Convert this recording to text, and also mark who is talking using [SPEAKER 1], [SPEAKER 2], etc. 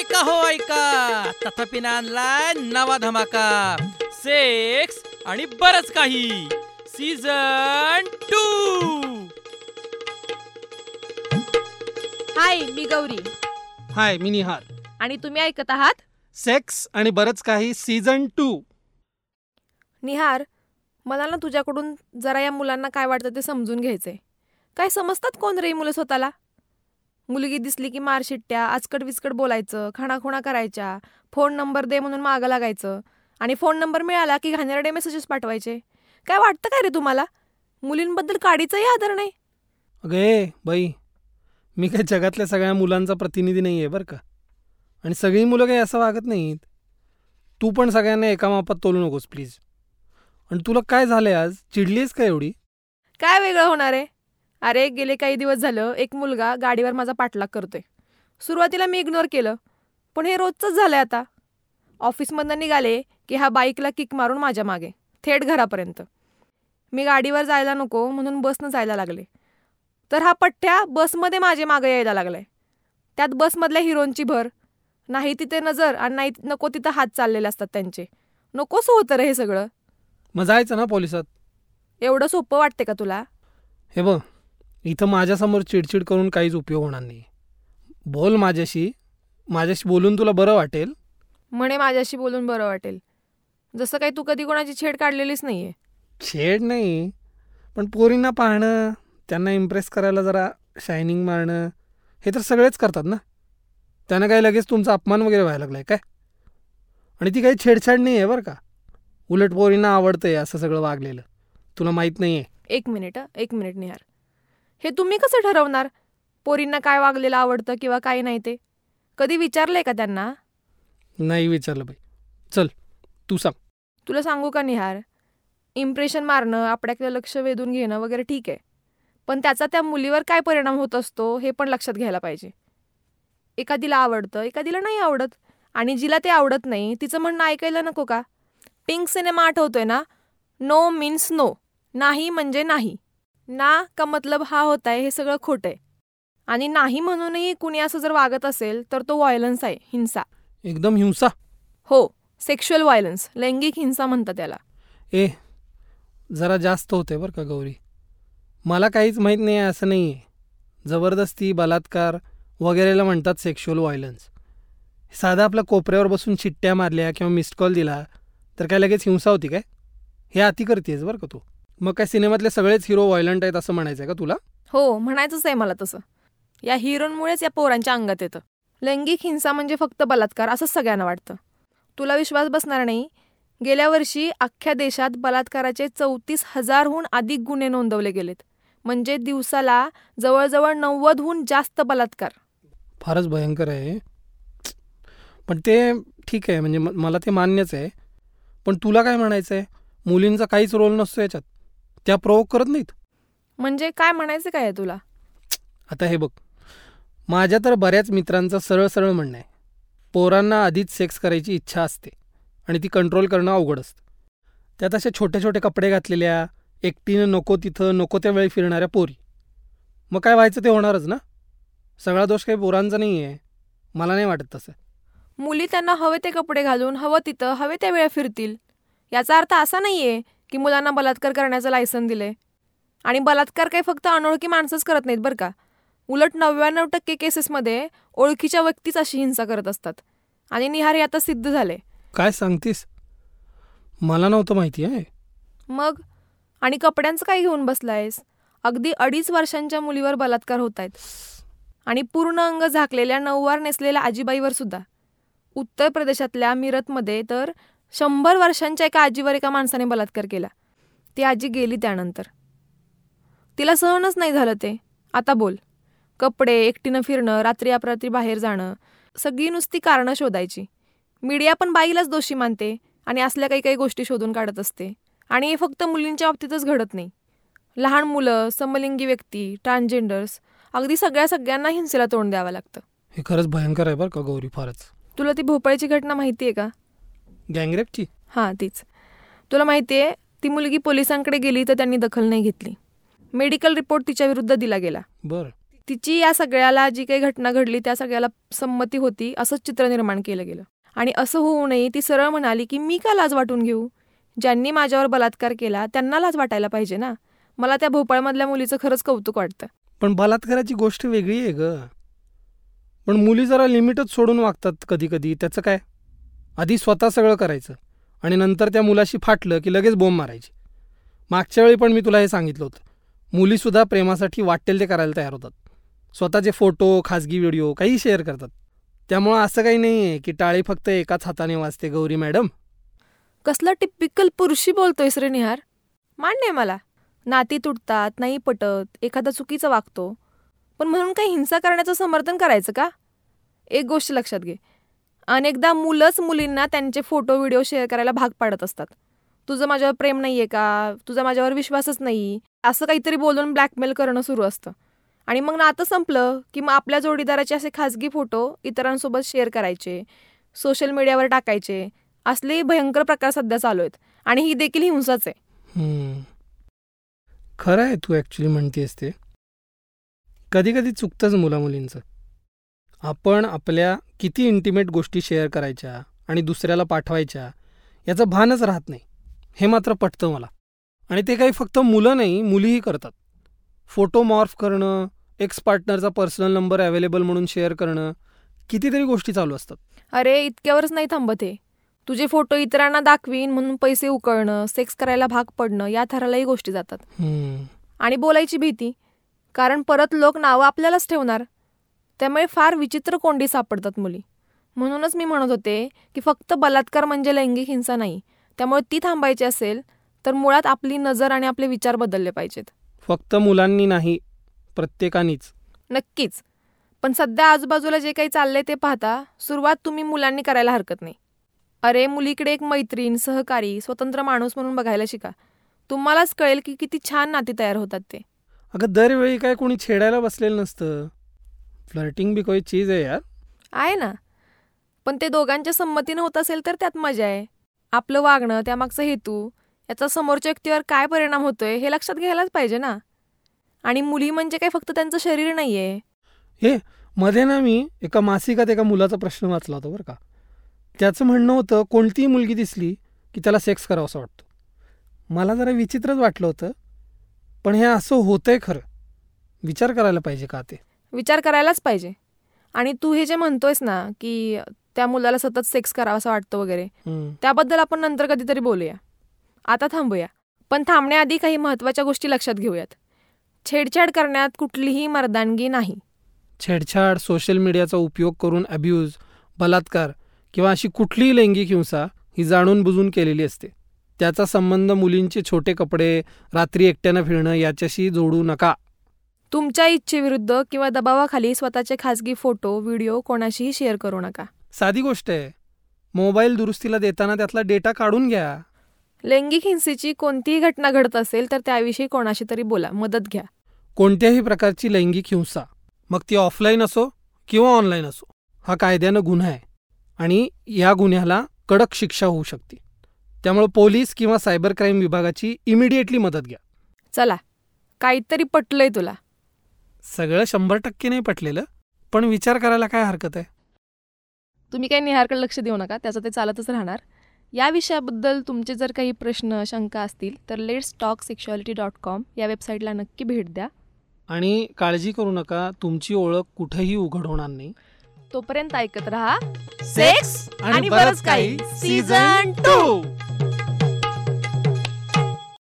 [SPEAKER 1] ऐका हो ऐका. तथापि आणलाय नवा धमाका. सेक्स आणि बरच काही. सीझन टू
[SPEAKER 2] हाय मी गौरी.
[SPEAKER 3] हाय मी निहार
[SPEAKER 2] आणि तुम्ही ऐकत आहात?
[SPEAKER 3] सेक्स आणि बरंच काही सीझन टू
[SPEAKER 2] निहार मला ना तुझ्याकडून जरा या मुलांना काय वाटतं ते समजून घ्यायचंय. काय समजतात कोण रे ही मुलं स्वतःला? मुलगी दिसली की मार शिट्ट्या आचकट विचकट बोलायचं खाणाखुणा करायच्या फोन नंबर दे म्हणून मागं लागायचं आणि फोन नंबर मिळाला की घाणेरडे मेसेजेस पाठवायचे. काय वाटतं काय रे तुम्हाला? मुलींबद्दल काडीचाही आदर नाही.
[SPEAKER 3] अगे बाई मी काही जगातल्या सगळ्या मुलांचा प्रतिनिधी नाही आहे बरं का. आणि सगळी मुलं काही असं वागत नाहीत. तू पण सगळ्यांना एका मापात तोलू नकोस प्लीज आणि तुला काय झालंय आज? चिडलीस का एवढी?
[SPEAKER 2] काय वेगळं होणार आहे? अरे गेले काही दिवस झालं एक मुलगा गाडीवर माझा पाठलाग करतोय. सुरुवातीला मी इग्नोर केलं पण हे रोजचंच झालंय आता. ऑफिसमधनं निघाले की हा बाईकला किक मारून माझ्या मागे थेट घरापर्यंत. मी गाडीवर जायला नको म्हणून बसनं जायला लागले. तर हा पठ्ठ्या बसमध्ये माझे मागे यायला लागलाय. त्यात बसमधल्या हिरोंची भर. नाही तिथे नजर आणि नाही नको तिथं हात चाललेले असतात त्यांचे. नकोसं होतं रे हे सगळं.
[SPEAKER 3] मग जायचं ना पोलिसात?
[SPEAKER 2] एवढं सोपं वाटते का तुला?
[SPEAKER 3] हे बघ इथं माझ्यासमोर चिडचिड करून काहीच उपयोग होणार नाही. बोल माझ्याशी. माझ्याशी बोलून तुला बरं वाटेल.
[SPEAKER 2] म्हणे माझ्याशी बोलून बरं वाटेल. जसं काही तू कधी कोणाची छेड काढलेलीच नाहीये.
[SPEAKER 3] छेड नाही. पण पोरींना पाहणं त्यांना इम्प्रेस करायला जरा शायनिंग मारणं हे तर सगळेच करतात ना? त्यांना काही लगेच तुमचा अपमान वगैरे व्हायला लागलाय काय? आणि ती काही छेडछाड नाही आहे बरं का? उलट पोरींना आवडतंय असं सगळं वागलेलं. तुला माहीत नाही आहे
[SPEAKER 2] एक मिनिट हं, एक मिनिट निहार. हे तुम्ही कसं ठरवणार? पोरींना काय वागलेलं आवडतं किंवा काय नाही ते? कधी विचारलंय का त्यांना?
[SPEAKER 3] नाही विचारलं बाई. चल तू सांग.
[SPEAKER 2] तुला सांगू का निहार? इम्प्रेशन मारणं आपल्याकडे लक्ष वेधून घेणं वगैरे ठीक आहे. पण त्याचा त्या मुलीवर काय परिणाम होत असतो हे पण लक्षात घ्यायला पाहिजे. एखादीला आवडतं एखादीला नाही आवडत. आणि जिला ते आवडत नाही तिचं म्हणणं ऐकायला नको का? पिंक सिनेमा आठवतोय ना? नो मीन्स नो नाही म्हणजे नाही. ना का मतलब हा होताय हे सगळं खोटं आहे. आणि नाही म्हणूनही कुणी असं जर वागत असेल तर तो व्हायलन्स आहे हिंसा.
[SPEAKER 3] एकदम हिंसा?
[SPEAKER 2] हो सेक्शुअल व्हायलन्स लैंगिक हिंसा म्हणतात त्याला
[SPEAKER 3] ए जरा जास्त होते बरं का गौरी. मला काहीच माहीत नाही आहे असं नाही आहे. जबरदस्ती बलात्कार वगैरेला म्हणतात सेक्शुअल व्हायलन्स साधा आपल्या कोपऱ्यावर बसून चिट्ट्या मारल्या किंवा मिस्ड कॉल दिला तर काय लगेच हिंसा होती काय? हे अति करतेस बरं का तू? मग काय सिनेमातले सगळेच हिरो व्हायलंट आहेत असं म्हणायचं आहे का तुला?
[SPEAKER 2] हो म्हणायचंच आहे मला तसं. या हिरोंमुळेच या पोरांच्या अंगात येतं. लैंगिक हिंसा म्हणजे फक्त बलात्कार असंच सगळ्यांना वाटतं. तुला विश्वास बसणार नाही. गेल्या वर्षी अख्ख्या देशात बलात्काराचे चौतीस हजारहून अधिक गुन्हे नोंदवले गेलेत. म्हणजे दिवसाला जवळजवळ नव्वदहून जास्त बलात्कार.
[SPEAKER 3] फारच भयंकर आहे. पण ते ठीक आहे म्हणजे मला ते मान्यच आहे. पण तुला काय म्हणायचं आहे मुलींचा काहीच रोल नसतो याच्यात. त्या प्रोवोक करत नाहीत.
[SPEAKER 2] म्हणजे काय म्हणायचं काय आहे तुला?
[SPEAKER 3] आता हे बघ. माझ्या तर बऱ्याच मित्रांचं सरळ सरळ म्हणणं आहे. पोरांना आधीच सेक्स करायची इच्छा असते आणि ती कंट्रोल करणं अवघड असतं. त्यात अशा छोटे छोटे कपडे घातलेल्या एकटीनं नको तिथं नको त्या वेळी फिरणाऱ्या पोरी. मग काय व्हायचं ते होणारच ना? सगळा दोष काही पोरांचा नाही आहे मला नाही वाटत तसं.
[SPEAKER 2] मुली त्यांना हवे ते कपडे घालून हवं तिथं हवे त्या वेळा फिरतील. याचा अर्थ असा नाहीये की मुलांना बलात्कार करण्याचं लायसन दिले आणि बलात्कार काही फक्त अनोळखी माणसंच करत नाहीत बरं का. उलट नव्याण्णव टक्के केसेसमध्ये ओळखीच्या व्यक्तीच अशी हिंसा करत असतात. आणि निहार हे आता सिद्ध झाले.
[SPEAKER 3] काय सांगतीस? मला नव्हतं माहिती आहे
[SPEAKER 2] मग? आणि कपड्यांचं काय घेऊन बसलायस? अगदी अडीच वर्षांच्या मुलीवर बलात्कार होत आहेत आणि पूर्ण अंग झाकलेल्या नऊवार नेसलेल्या आजीबाईवर सुद्धा. उत्तर प्रदेशातल्या मिरतमध्ये तर शंभर वर्षांच्या एका आजीवर एका माणसाने बलात्कार केला. ती आजी गेली त्यानंतर. तिला सहनच नाही झालं ते. आता बोल. कपडे एकटीनं फिरणं रात्री अपरात्री बाहेर जाणं सगळी नुसती कारणं शोधायची. मीडिया पण बाईलाच दोषी मानते आणि असल्या काही काही गोष्टी शोधून काढत असते. आणि हे फक्त मुलींच्या बाबतीतच घडत नाही. लहान मुलं समलिंगी व्यक्ती ट्रान्सजेंडर्स अगदी सगळ्या सगळ्यांना हिंसेला तोंड द्यावं लागतं.
[SPEAKER 3] हे खरंच भयंकर आहे बरं का गौरी फारच.
[SPEAKER 2] तुला ती भोपाळची घटना माहिती आहे का?
[SPEAKER 3] गँगरेपची?
[SPEAKER 2] हां तीच. तुला माहिती आहे ती मुलगी पोलिसांकडे गेली तर त्यांनी दखल नाही घेतली. मेडिकल रिपोर्ट तिच्या विरुद्ध दिला गेला.
[SPEAKER 3] बरं.
[SPEAKER 2] तिची या सगळ्याला जी काही घटना घडली त्या सगळ्याला संमती होती असंच चित्र निर्माण केलं गेलं. आणि असं होऊ नये ती सरळ म्हणाली की मी का लाज वाटून घेऊ? ज्यांनी माझ्यावर बलात्कार केला त्यांना लाज वाटायला पाहिजे ना? मला त्या भोपाळमधल्या मुलीचं खरंच कौतुक वाटतं.
[SPEAKER 3] पण बलात्काराची गोष्ट वेगळी आहे ग. पण मुली जरा लिमिटच सोडून वागतात कधी कधी त्याचं काय? आधी स्वतः सगळं करायचं आणि नंतर त्या मुलाशी फाटलं की लगेच बोंब मारायची. मागच्या वेळी पण मी तुला हे सांगितलं होतं. मुलीसुद्धा प्रेमासाठी वाटेल ते करायला तयार होतात. स्वतःचे फोटो खाजगी व्हिडिओ काही शेअर करतात. त्यामुळं असं काही नाही आहे की टाळी फक्त एकाच हाताने वाजते गौरी मॅडम.
[SPEAKER 2] कसला टिपिकल पुरुषी बोलतोयस रे निहार? मान्य आहे मला. नाती तुटतात नाही पटत एखादा चुकीचा वागतो. पण म्हणून काही हिंसा करण्याचं समर्थन करायचं का? एक गोष्ट लक्षात घे. अनेकदा मुलंच मुलींना त्यांचे फोटो व्हिडिओ शेअर करायला भाग पाडत असतात. तुझं माझ्यावर प्रेम नाही आहे का? तुझा माझ्यावर विश्वासच नाही. असं काहीतरी बोलून ब्लॅकमेल करणं सुरू असतं. आणि मग नातं संपलं की मग आपल्या जोडीदाराचे असे खाजगी फोटो इतरांसोबत शेअर करायचे सोशल मीडियावर टाकायचे. असले भयंकर प्रकार सध्या चालू आहेत. आणि ही देखील हिंसाच आहे.
[SPEAKER 3] खरं आहे तू ॲक्च्युली म्हणतेस ते. कधी कधी चुकतंच मुलामुलींचं. आपण आपल्या किती इंटिमेट गोष्टी शेअर करायच्या आणि दुसऱ्याला पाठवायच्या याचं भानच राहत नाही. हे मात्र पटतं मला. आणि ते काही फक्त मुलं नाही मुलीही करतात. फोटो मॉर्फ करणं एक्स पार्टनरचा पर्सनल नंबर अवेलेबल म्हणून शेअर करणं कितीतरी गोष्टी चालू असतात.
[SPEAKER 2] अरे इतक्यावरच नाही थांबत हे. तुझे फोटो इतरांना दाखवीन म्हणून पैसे उकळणं सेक्स करायला भाग पडणं या थरालाही गोष्टी जातात. आणि बोलायची भीती कारण परत लोक नावं आपल्यालाच ठेवणार. त्यामुळे फार विचित्र कोंडी सापडतात मुली. म्हणूनच मी म्हणत होते की फक्त बलात्कार म्हणजे लैंगिक हिंसा नाही त्यामुळे ती थांबायची असेल तर मुळात आपली नजर आणि आपले विचार बदलले पाहिजेत.
[SPEAKER 3] फक्त मुलांनी नाही प्रत्येकानीच.
[SPEAKER 2] नक्कीच. पण सध्या आजूबाजूला जे काही चाललंय ते पाहता सुरुवात तुम्ही मुलांनी करायला हरकत नाही. अरे मुलीकडे एक मैत्रीण सहकारी स्वतंत्र माणूस म्हणून बघायला शिका. तुम्हालाच कळेल की किती छान नाती तयार होतात ते.
[SPEAKER 3] अगं दरवेळी काय कोणी छेडायला बसलेलं नसतं. फ्लर्टिंग बी कोई चीज आहे यार.
[SPEAKER 2] आहे ना. पण ते दोघांच्या संमतीनं होत असेल तर त्यात मजा आहे. आपलं वागणं त्यामागचा हेतू याचा समोरच्या व्यक्तीवर काय परिणाम होतोय हे लक्षात घ्यायलाच पाहिजे ना. आणि मुली म्हणजे काय फक्त त्यांचं शरीर नाहीये.
[SPEAKER 3] हे मध्ये ना मी एका मासिकात एका मुलाचा प्रश्न वाचला होता बरं का. त्याचं म्हणणं होतं कोणतीही मुलगी दिसली की त्याला सेक्स करावं असं वाटतं. मला जरा विचित्रच वाटलं होतं पण हे असं होतंय खरं. विचार करायला पाहिजे का ते?
[SPEAKER 2] विचार करायलाच पाहिजे. आणि तू हे जे म्हणतोयस ना की त्या मुलाला सतत सेक्स करावा असं वाटतं वगैरे. त्याबद्दल आपण नंतर कधीतरी बोलूया. आता थांबूया. पण थांबण्याआधी काही महत्त्वाच्या गोष्टी लक्षात घेऊयात. छेडछाड करण्यात कुठलीही मर्दानगी नाही.
[SPEAKER 3] छेडछाड सोशल मीडियाचा उपयोग करून अब्यूज बलात्कार किंवा अशी कुठलीही लैंगिक हिंसा ही जाणून बुजून केलेली असते. त्याचा संबंध मुलींचे छोटे कपडे रात्री एकट्यानं फिरणं याच्याशी जोडू नका.
[SPEAKER 2] तुमच्या इच्छेविरुद्ध किंवा दबावाखाली स्वतःचे खासगी फोटो व्हिडिओ कोणाशीही शेअर करू नका.
[SPEAKER 3] साधी गोष्ट आहे. मोबाईल दुरुस्तीला देताना त्यातला डेटा काढून घ्या.
[SPEAKER 2] लैंगिक हिंसेची कोणतीही घटना घडत असेल तर त्याविषयी कोणाशी तरी बोला मदत घ्या.
[SPEAKER 3] कोणत्याही प्रकारची लैंगिक हिंसा. मग ती ऑफलाईन असो किंवा ऑनलाईन असो हा कायद्यानं गुन्हा आहे. आणि या गुन्ह्याला कडक शिक्षा होऊ शकते. त्यामुळे पोलीस किंवा सायबर क्राईम विभागाची इमिडिएटली मदत घ्या.
[SPEAKER 2] चला काहीतरी पटलंय तुला.
[SPEAKER 3] सगळं शंभर टक्के नाही पटलेलं पण विचार करायला काय हरकत आहे?
[SPEAKER 2] तुम्ही काही निहारकडे लक्ष देऊ नका त्याचं ते चालतच राहणार. या विषयाबद्दल तुमचे जर काही प्रश्न शंका असतील तर let's talk sexuality dot com या वेबसाईटला नक्की भेट द्या.
[SPEAKER 3] आणि काळजी करू नका तुमची ओळख कुठेही उघड होणार नाही.
[SPEAKER 2] तोपर्यंत ऐकत राहा
[SPEAKER 3] सेक्स
[SPEAKER 2] आणि बरंच काही. Season
[SPEAKER 3] to